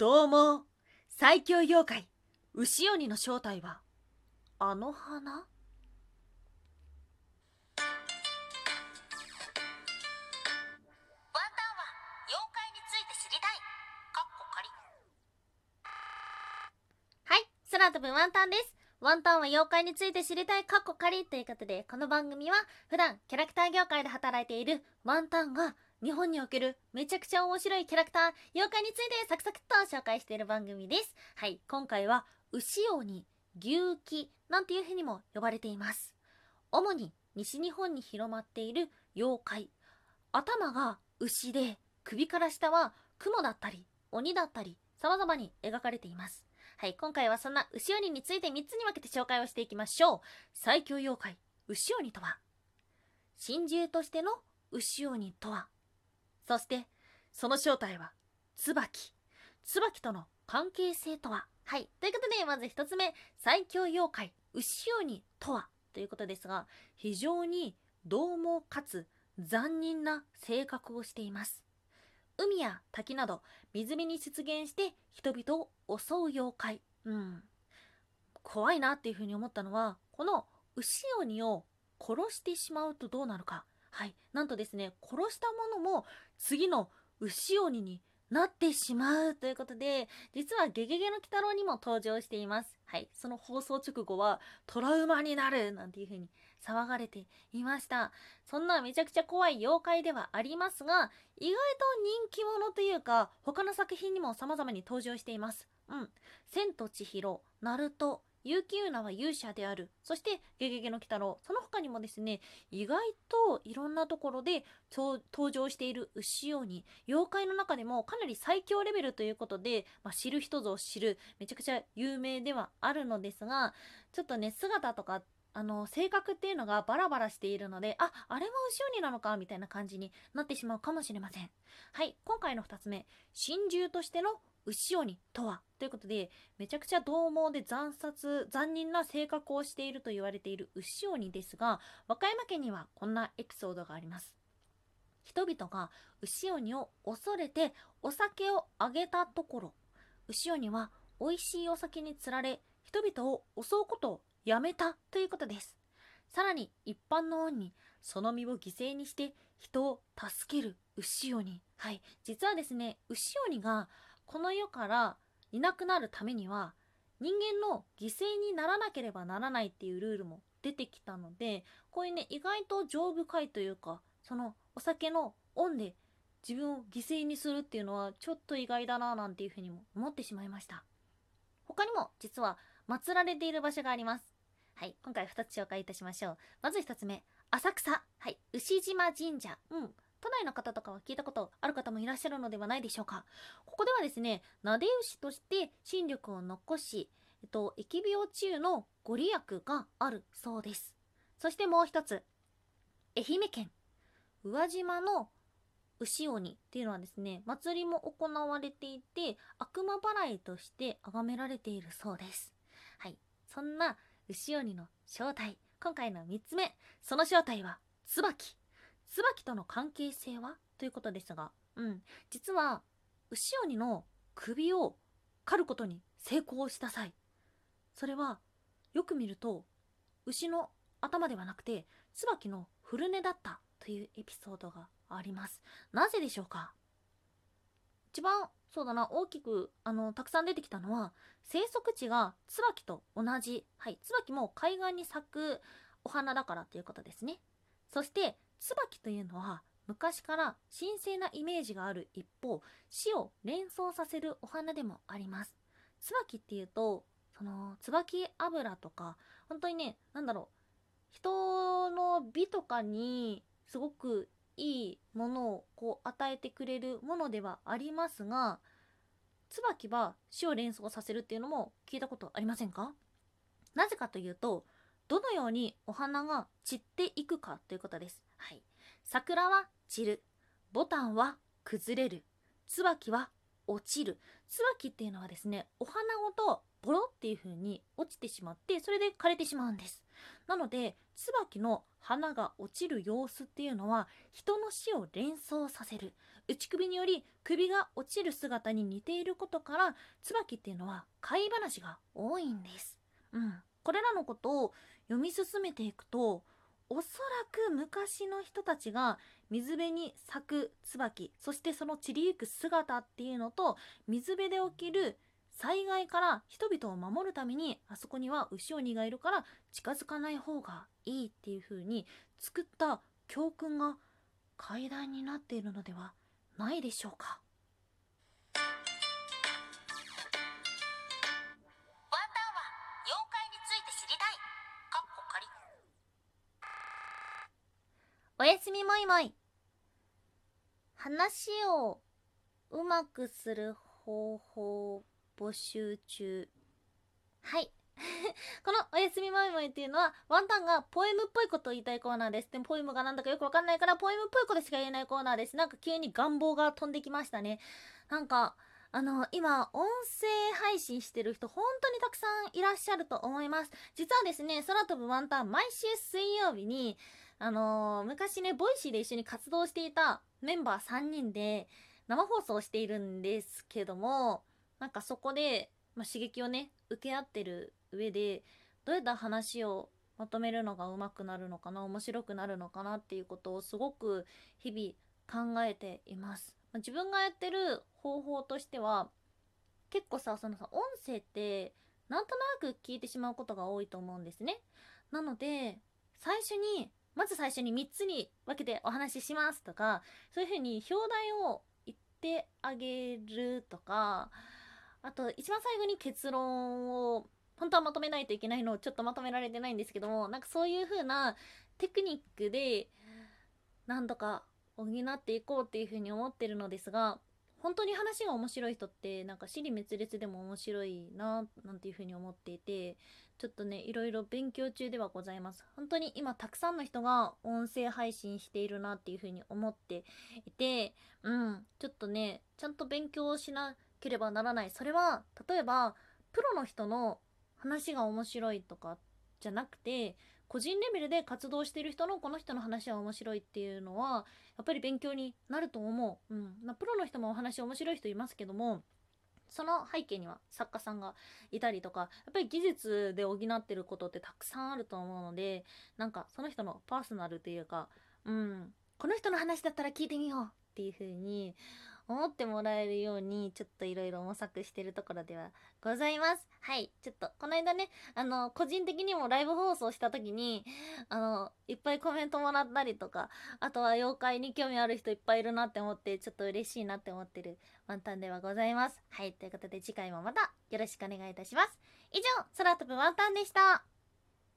どうも最強妖怪牛鬼の正体はあの花？ワンタンは妖怪について知りたい。かっこ仮。はい、空飛ぶワンタンです。ワンタンは妖怪について知りたいカッコ仮ということで、この番組は普段キャラクター業界で働いているワンタンが日本におけるめちゃくちゃ面白いキャラクター、妖怪についてサクサクっと紹介している番組です。はい、今回は牛鬼、牛鬼なんていう風にも呼ばれています。主に西日本に広まっている妖怪。頭が牛で、首から下は雲だったり、鬼だったり、様々に描かれています。はい、今回はそんな牛鬼について3つに分けて紹介をしていきましょう。最強妖怪、牛鬼とは神獣としての牛鬼とはそして、その正体は、椿。椿との関係性とは？はい。ということで、まず一つ目、最強妖怪、牛鬼とは？ということですが、非常に獰猛かつ残忍な性格をしています。海や滝など水辺に出現して人々を襲う妖怪。うん。怖いなっていうふうに思ったのは、この牛鬼を殺してしまうとどうなるか。はい。なんとですね、殺したものも次の牛鬼になってしまうということで、実はゲゲゲの鬼太郎にも登場しています。はい。その放送直後はトラウマになるなんていうふうに騒がれていました。そんなめちゃくちゃ怖い妖怪ではありますが、意外と人気者というか、他の作品にも様々に登場しています。うん。千と千尋、ナルト、結城ユナは勇者である。そして、ゲゲゲの鬼太郎。その他にもですね、意外といろんなところで登場している牛鬼。妖怪の中でもかなり最強レベルということで、まあ、知る人ぞ知る、めちゃくちゃ有名ではあるのですが、ちょっとね、姿とか、あの、性格っていうのがバラバラしているので、あ、あれも牛鬼なのかみたいな感じになってしまうかもしれません。はい、今回の二つ目、神獣としての牛鬼とはということで、めちゃくちゃ獰猛で残殺、残忍な性格をしていると言われている牛鬼ですが、和歌山県にはこんなエピソードがあります。人々が牛鬼を恐れてお酒をあげたところ、牛鬼は美味しいお酒につられ、人々を襲うことをやめたということです。さらに一般の恩にその身を犠牲にして人を助ける牛鬼。はい。実はですね、牛鬼がこの世からいなくなるためには人間の犠牲にならなければならないっていうルールも出てきたので、こういうね、意外と情深いというか、そのお酒の恩で自分を犠牲にするっていうのはちょっと意外だななんていうふうにも思ってしまいました。他にも実は祀られている場所があります。はい、今回2つ紹介いたしましょう。まず1つ目、浅草。はい、牛島神社。うん。都内の方とかは聞いたことある方もいらっしゃるのではないでしょうか。ここではですね、撫で牛として新力を残し、えっと、疫病中のご利益があるそうです。そしてもう一つ、愛媛県、宇和島の牛鬼っていうのはですね、祭りも行われていて、悪魔払いとして崇められているそうです。はい。そんな牛鬼の正体、今回の3つ目、その正体は、椿。椿との関係性は？ということですが、うん。実は、牛鬼の首を狩ることに成功した際、それは、よく見ると、牛の頭ではなくて、椿の古根だったというエピソードがあります。なぜでしょうか？一番、そうだな、大きく、あの、たくさん出てきたのは、生息地が椿と同じ。はい、椿も海岸に咲くお花だからということですね。そして、椿というのは、昔から神聖なイメージがある一方、死を連想させるお花でもあります。椿っていうと、その、椿油とか、本当にね、なんだろう、人の美とかにすごくいいものをこう与えてくれるものではありますが、椿は死を連想させるっていうのも聞いたことありませんか？なぜかというと、どのようにお花が散っていくかということです。はい。桜は散る。ボタンは崩れる。椿は落ちる。椿っていうのはですね、お花ごとボロっていう風に落ちてしまって、それで枯れてしまうんです。なので、椿の花が落ちる様子っていうのは、人の死を連想させる。内首により首が落ちる姿に似ていることから椿っていうのは怪話が多いんです。うん、これらのことを読み進めていくとおそらく昔の人たちが水辺に咲く椿そしてその散りゆく姿っていうのと水辺で起きる災害から人々を守るためにあそこには牛鬼がいるから近づかない方がいいっていう風に作った教訓が階段になっているのではないでしょうか。おやすみもいもい。話をうまくする方法募集中。はい。このおやすみもいもいっていうのはワンタンがポエムっぽいことを言いたいコーナーです。でもポエムがなんだかよくわかんないからポエムっぽいことしか言えないコーナーです。なんか急に願望が飛んできましたね。なんかあの今音声配信してる人本当にたくさんいらっしゃると思います。実はですね空飛ぶワンタン毎週水曜日にあのー昔ね、ボイシーで一緒に活動していたメンバー3人で生放送をしているんですけども、なんかそこで、まあ、刺激をね、受け合ってる上で、どうやった話をまとめるのが上手くなるのかな、面白くなるのかなっていうことをすごく日々考えています。まあ自分がやってる方法としては、結構さ、そのさ、音声って、なんとなく聞いてしまうことが多いと思うんですね。なので、最初に、まず最初に3つに分けてお話ししますとか、そういうふうに表題を言ってあげるとか、あと一番最後に結論を本当はまとめないといけないのをちょっとまとめられてないんですけども、なんかそういう風なテクニックで何度か補っていこうっていう風に思ってるのですが、本当に話が面白い人ってなんか尻滅裂でも面白いななんていう風に思っていてちょっとねいろいろ勉強中ではございます本当に今たくさんの人が音声配信しているなっていう風に思っていてうんちょっとねちゃんと勉強しなければならないそれは例えばプロの人の話が面白いとかじゃなくて個人レベルで活動している人のこの人の話は面白いっていうのはやっぱり勉強になると思う。うん。まあ、プロの人もお話面白い人いますけども、その背景には作家さんがいたりとか、やっぱり技術で補ってることってたくさんあると思うので、なんかその人のパーソナルというか、うん、この人の話だったら聞いてみようっていうふうに思ってもらえるように、ちょっといろいろ模索してるところではございます。はい。ちょっと、この間ね、あの、個人的にもライブ放送した時に、あの、いっぱいコメントもらったりとか、あとは妖怪に興味ある人いっぱいいるなって思って、ちょっと嬉しいなって思ってるワンタンではございます。はい。ということで次回もまたよろしくお願いいたします。以上、空飛ぶワンタンでした。